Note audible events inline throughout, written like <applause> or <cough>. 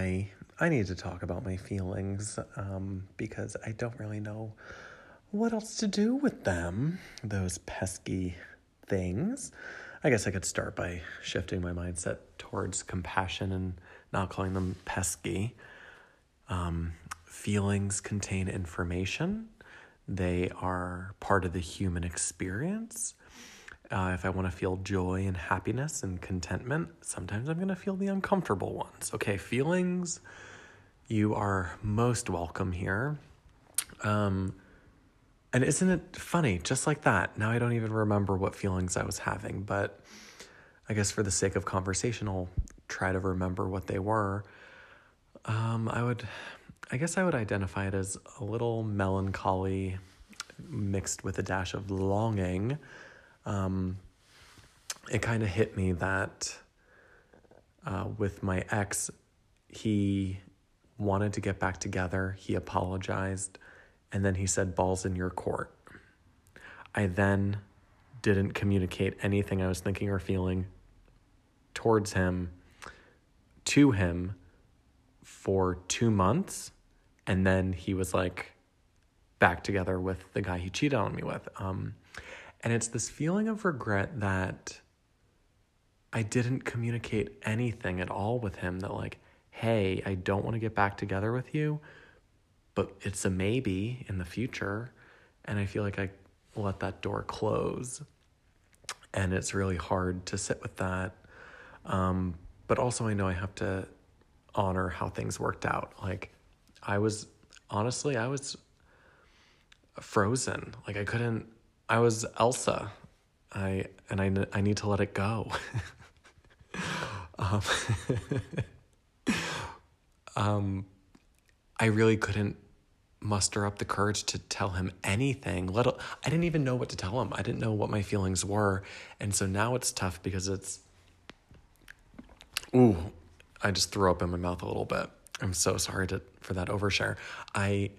I I need to talk about my feelings um, because I don't really know what else to do with them. Those pesky things. I guess I could start by shifting my mindset towards compassion and not calling them pesky. Um, feelings contain information. They are part of the human experience. Uh, if I want to feel joy and happiness and contentment, sometimes I'm going to feel the uncomfortable ones. Okay, feelings, you are most welcome here. Um, and isn't it funny? Just like that. Now I don't even remember what feelings I was having, but I guess for the sake of conversation, I'll try to remember what they were. Um, I would, I guess I would identify it as a little melancholy mixed with a dash of longing um, it kind of hit me that uh, with my ex, he wanted to get back together. He apologized, and then he said, Balls in your court. I then didn't communicate anything I was thinking or feeling towards him to him for two months. And then he was like back together with the guy he cheated on me with. Um, and it's this feeling of regret that I didn't communicate anything at all with him that, like, hey, I don't want to get back together with you, but it's a maybe in the future. And I feel like I let that door close. And it's really hard to sit with that. Um, but also, I know I have to honor how things worked out. Like, I was honestly, I was frozen. Like, I couldn't I was Elsa. I and I I need to let it go. <laughs> um, <laughs> um, I really couldn't muster up the courage to tell him anything. Let I didn't even know what to tell him. I didn't know what my feelings were, and so now it's tough because it's. Ooh, I just threw up in my mouth a little bit. I'm so sorry to for that overshare. I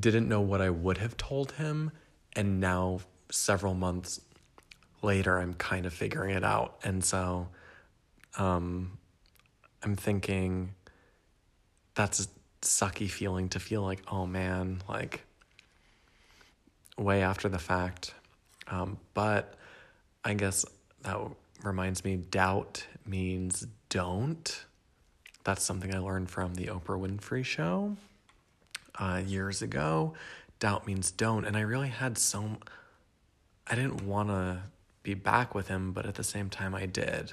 didn't know what I would have told him and now several months later i'm kind of figuring it out. And so um, i'm thinking that's a sucky feeling to feel like oh man like way after the fact. Um, but i guess that reminds me doubt means don't. That's something i learned from the oprah winfrey show uh, years ago doubt means don't. And I really had so, I didn't want to be back with him, but at the same time, I did.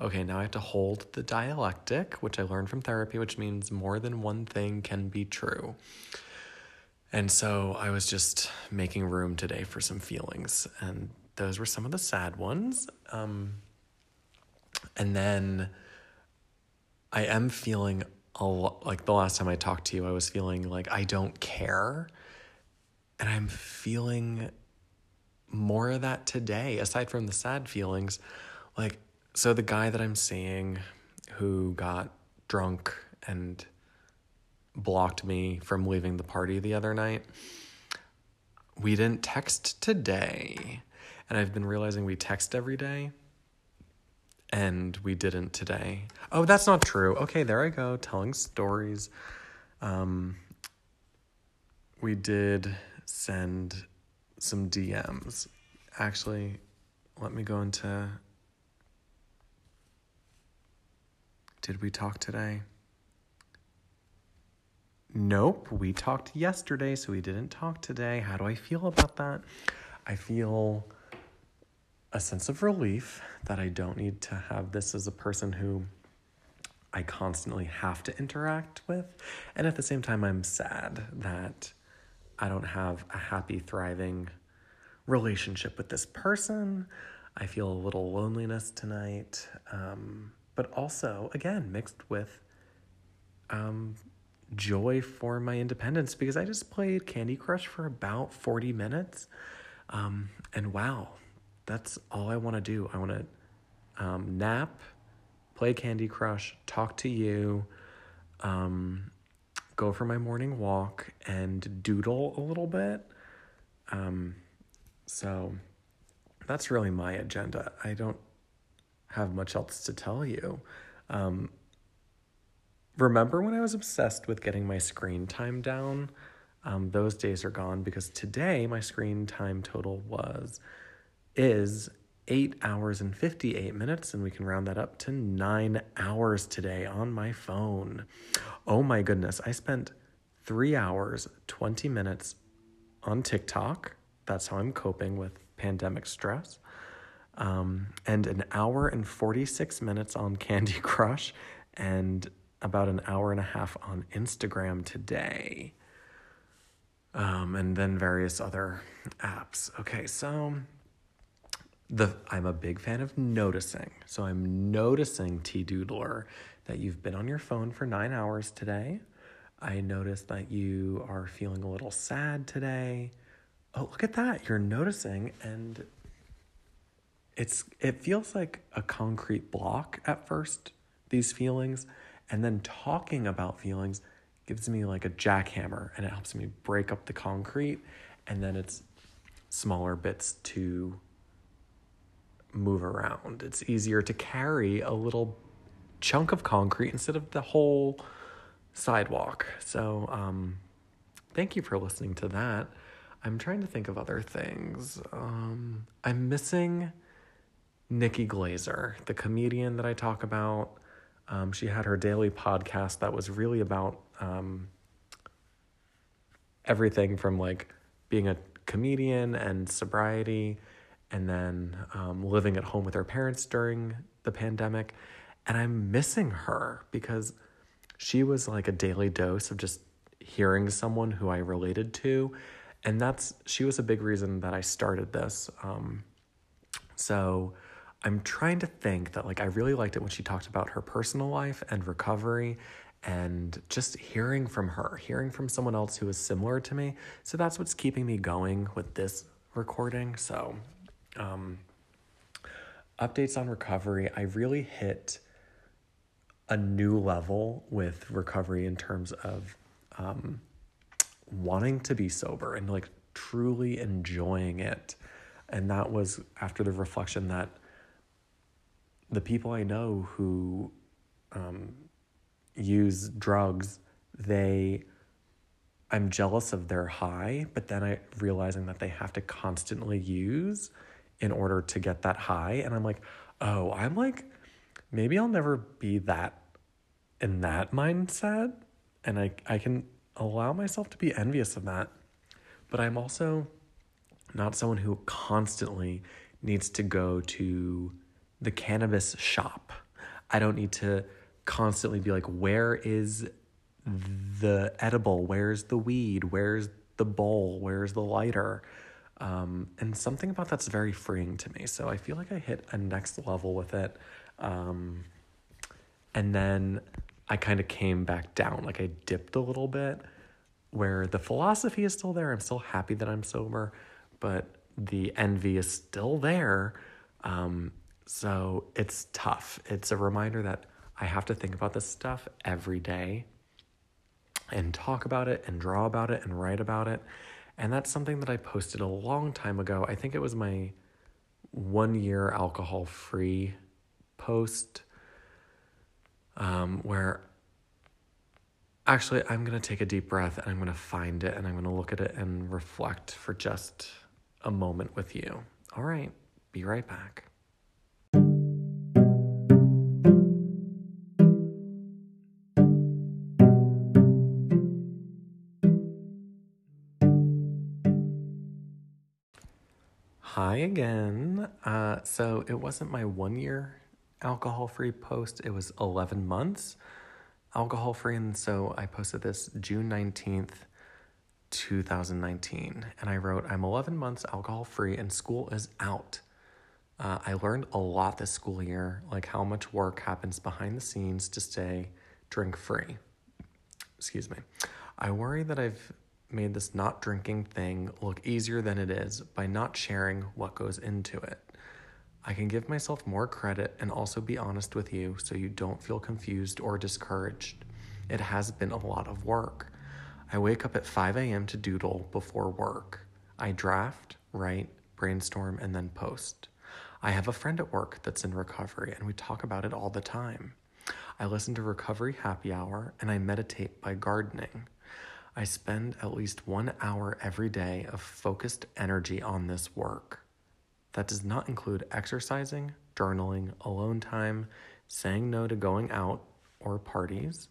Okay, now I have to hold the dialectic, which I learned from therapy, which means more than one thing can be true. And so I was just making room today for some feelings, and those were some of the sad ones. Um, and then I am feeling a lot like the last time I talked to you, I was feeling like I don't care and I'm feeling more of that today, aside from the sad feelings. Like, so the guy that I'm seeing who got drunk and blocked me from leaving the party the other night, we didn't text today. And I've been realizing we text every day. And we didn't today. Oh, that's not true. Okay, there I go, telling stories. Um, we did send some DMs. Actually, let me go into. Did we talk today? Nope, we talked yesterday, so we didn't talk today. How do I feel about that? I feel a sense of relief that I don't need to have this as a person who I constantly have to interact with. And at the same time, I'm sad that I don't have a happy, thriving relationship with this person. I feel a little loneliness tonight, um, but also, again, mixed with um, joy for my independence because I just played Candy Crush for about 40 minutes. Um, and wow, that's all I want to do. I want to um, nap, play Candy Crush, talk to you, um, go for my morning walk and doodle a little bit. Um, so that's really my agenda. I don't have much else to tell you. Um, remember when I was obsessed with getting my screen time down? Um, those days are gone because today my screen time total was is eight hours and 58 minutes, and we can round that up to nine hours today on my phone. Oh my goodness, I spent three hours, 20 minutes on TikTok. That's how I'm coping with pandemic stress. Um, and an hour and 46 minutes on Candy <laughs> Crush, and about an hour and a half on Instagram today. Um, and then various other apps. Okay, so the I'm a big fan of noticing. So I'm noticing T Doodler that you've been on your phone for nine hours today. I noticed that you are feeling a little sad today. Oh, look at that. You're noticing and it's it feels like a concrete block at first, these feelings, and then talking about feelings gives me like a jackhammer and it helps me break up the concrete and then it's smaller bits to move around. It's easier to carry a little chunk of concrete instead of the whole sidewalk. So, um, thank you for listening to that. I'm trying to think of other things. Um, I'm missing Nikki Glazer, the comedian that I talk about. Um, she had her daily podcast that was really about um, everything from like being a comedian and sobriety and then um, living at home with her parents during the pandemic. And I'm missing her because she was like a daily dose of just hearing someone who I related to. And that's, she was a big reason that I started this. Um, so I'm trying to think that like I really liked it when she talked about her personal life and recovery and just hearing from her, hearing from someone else who is similar to me. So that's what's keeping me going with this recording. So um, updates on recovery, I really hit a new level with recovery in terms of um, wanting to be sober and like truly enjoying it. And that was after the reflection that the people I know who um, use drugs, they, I'm jealous of their high, but then I realizing that they have to constantly use in order to get that high. And I'm like, oh, I'm like, maybe I'll never be that in that mindset. And I, I can allow myself to be envious of that. But I'm also not someone who constantly needs to go to the cannabis shop. I don't need to constantly be like, where is the edible? Where's the weed? Where's the bowl? Where's the lighter? Um, and something about that's very freeing to me. So I feel like I hit a next level with it. Um, and then I kind of came back down, like I dipped a little bit where the philosophy is still there. I'm still happy that I'm sober, but the envy is still there. Um, so it's tough. It's a reminder that I have to think about this stuff every day and talk about it and draw about it and write about it. And that's something that I posted a long time ago. I think it was my one year alcohol free post um, where actually I'm going to take a deep breath and I'm going to find it and I'm going to look at it and reflect for just a moment with you. All right, be right back. Again. Uh, so it wasn't my one year alcohol free post, it was 11 months alcohol free. And so I posted this June 19th, 2019. And I wrote, I'm 11 months alcohol free and school is out. Uh, I learned a lot this school year, like how much work happens behind the scenes to stay drink free. Excuse me. I worry that I've made this not drinking thing look easier than it is by not sharing what goes into it. I can give myself more credit and also be honest with you so you don't feel confused or discouraged. It has been a lot of work. I wake up at 5 a.m. to doodle before work. I draft, write, brainstorm, and then post. I have a friend at work that's in recovery and we talk about it all the time. I listen to Recovery Happy Hour, and I meditate by gardening. I spend at least one hour every day of focused energy on this work. That does not include exercising, journaling, alone time, saying no to going out or parties,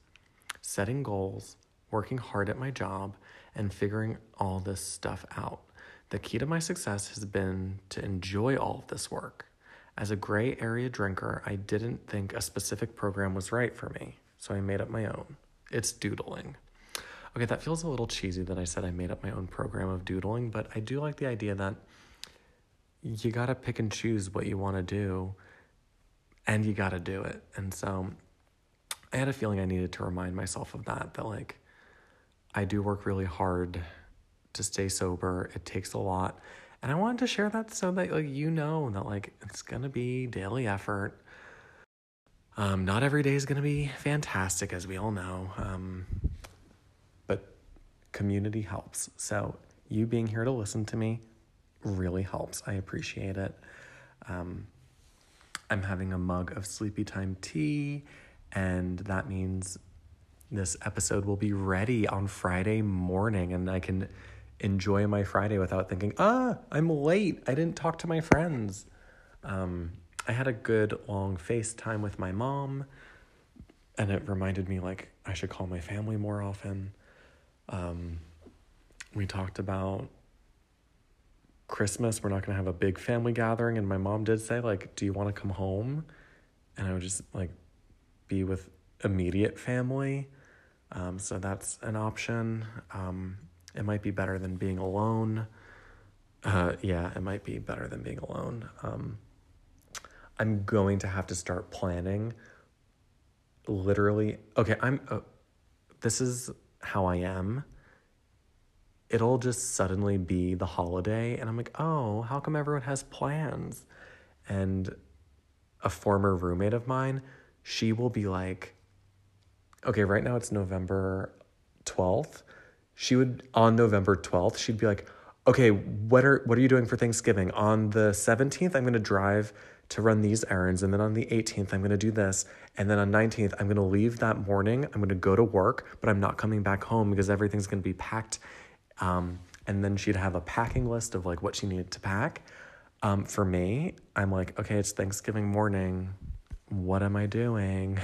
setting goals, working hard at my job, and figuring all this stuff out. The key to my success has been to enjoy all of this work. As a gray area drinker, I didn't think a specific program was right for me, so I made up my own. It's doodling. Okay, that feels a little cheesy that I said I made up my own program of doodling, but I do like the idea that you got to pick and choose what you want to do and you got to do it. And so I had a feeling I needed to remind myself of that, that like I do work really hard to stay sober. It takes a lot. And I wanted to share that so that like you know that like it's going to be daily effort. Um, not every day is going to be fantastic, as we all know. Um, community helps. So, you being here to listen to me really helps. I appreciate it. Um, I'm having a mug of sleepy time tea, and that means this episode will be ready on Friday morning, and I can enjoy my Friday without thinking, ah, I'm late. I didn't talk to my friends. Um, I had a good long FaceTime with my mom, and it reminded me like I should call my family more often. Um, we talked about Christmas. We're not going to have a big family gathering. And my mom did say, like, do you want to come home? And I would just like be with immediate family. Um, so that's an option. Um, it might be better than being alone. Uh, yeah, it might be better than being alone. Um, I'm going to have to start planning literally. Okay, I'm. Uh, this is how I am, it'll just suddenly be the holiday. And I'm like, oh, how come everyone has plans? And a former roommate of mine, she will be like, okay, right now it's November 12th. She would, on November 12th, she'd be like, okay, what are, what are you doing for Thanksgiving? On the 17th, I'm going to drive to run these errands. And then on the 18th, I'm going to do this. And then on 19th, I'm going to leave that morning. I'm going to go to work, but I'm not coming back home because everything's going to be packed. Um, and then she'd have a packing list of like what she needed to pack. Um, for me, I'm like, okay, it's Thanksgiving morning. What am I doing?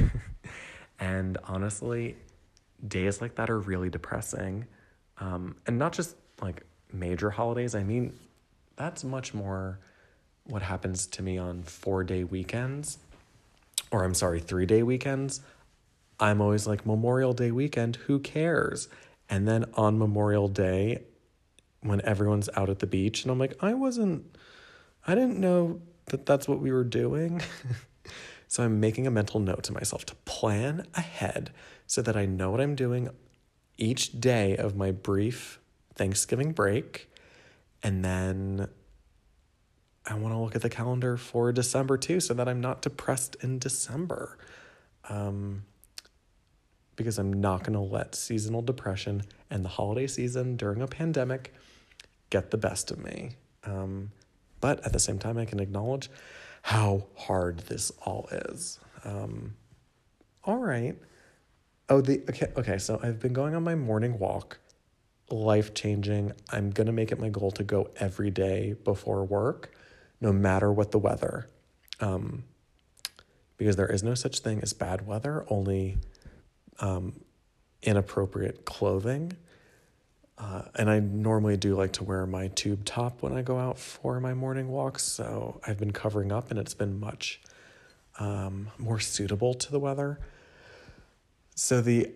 <laughs> and honestly, days like that are really depressing. Um, and not just like major holidays. I mean, that's much more what happens to me on four day weekends, or I'm sorry, three day weekends, I'm always like, Memorial Day weekend, who cares? And then on Memorial Day, when everyone's out at the beach, and I'm like, I wasn't, I didn't know that that's what we were doing. <laughs> so I'm making a mental note to myself to plan ahead so that I know what I'm doing each day of my brief Thanksgiving break. And then I want to look at the calendar for December too, so that I'm not depressed in December. Um, because I'm not going to let seasonal depression and the holiday season during a pandemic get the best of me. Um, but at the same time, I can acknowledge how hard this all is. Um, all right. Oh, the okay. Okay, so I've been going on my morning walk. Life changing. I'm gonna make it my goal to go every day before work no matter what the weather. Um, because there is no such thing as bad weather, only um, inappropriate clothing. Uh, and I normally do like to wear my tube top when I go out for my morning walks. So I've been covering up and it's been much um, more suitable to the weather. So the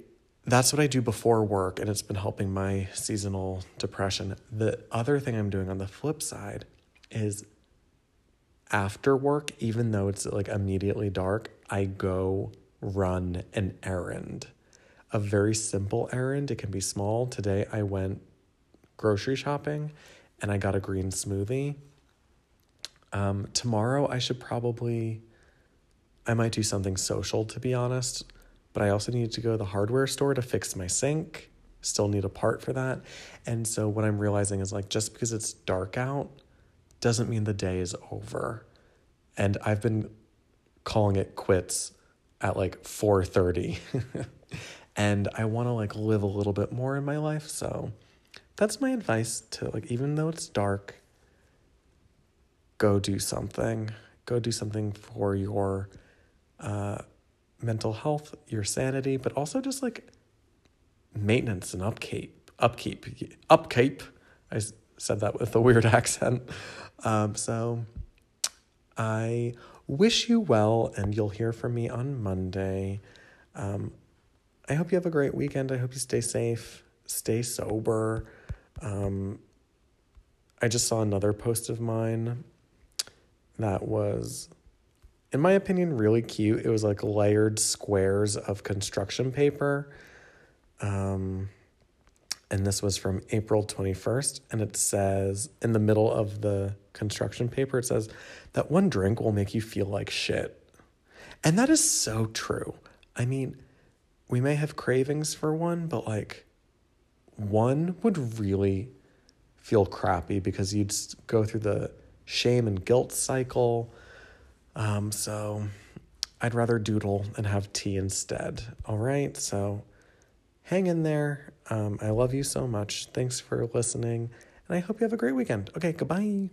that's what I do before work, and it's been helping my seasonal depression. The other thing I'm doing on the flip side is after work, even though it's like immediately dark, I go run an errand. A very simple errand. It can be small. Today I went grocery shopping and I got a green smoothie. Um, tomorrow I should probably, I might do something social to be honest, but I also need to go to the hardware store to fix my sink. Still need a part for that. And so what I'm realizing is like just because it's dark out, doesn't mean the day is over. And I've been calling it quits at like 4:30. <laughs> and I want to like live a little bit more in my life, so that's my advice to like even though it's dark, go do something. Go do something for your uh, mental health, your sanity, but also just like maintenance and upkeep. Upkeep. Upkeep. I said that with a weird <laughs> accent. Um, so I wish you well, and you'll hear from me on Monday. Um, I hope you have a great weekend. I hope you stay safe, stay sober. Um, I just saw another post of mine that was, in my opinion, really cute. It was like layered squares of construction paper. Um, and this was from April 21st. And it says, in the middle of the construction paper, it says that one drink will make you feel like shit. And that is so true. I mean, we may have cravings for one, but like one would really feel crappy because you'd go through the shame and guilt cycle. Um, so I'd rather doodle and have tea instead. All right. So hang in there. Um, I love you so much. Thanks for listening. And I hope you have a great weekend. Okay. Goodbye.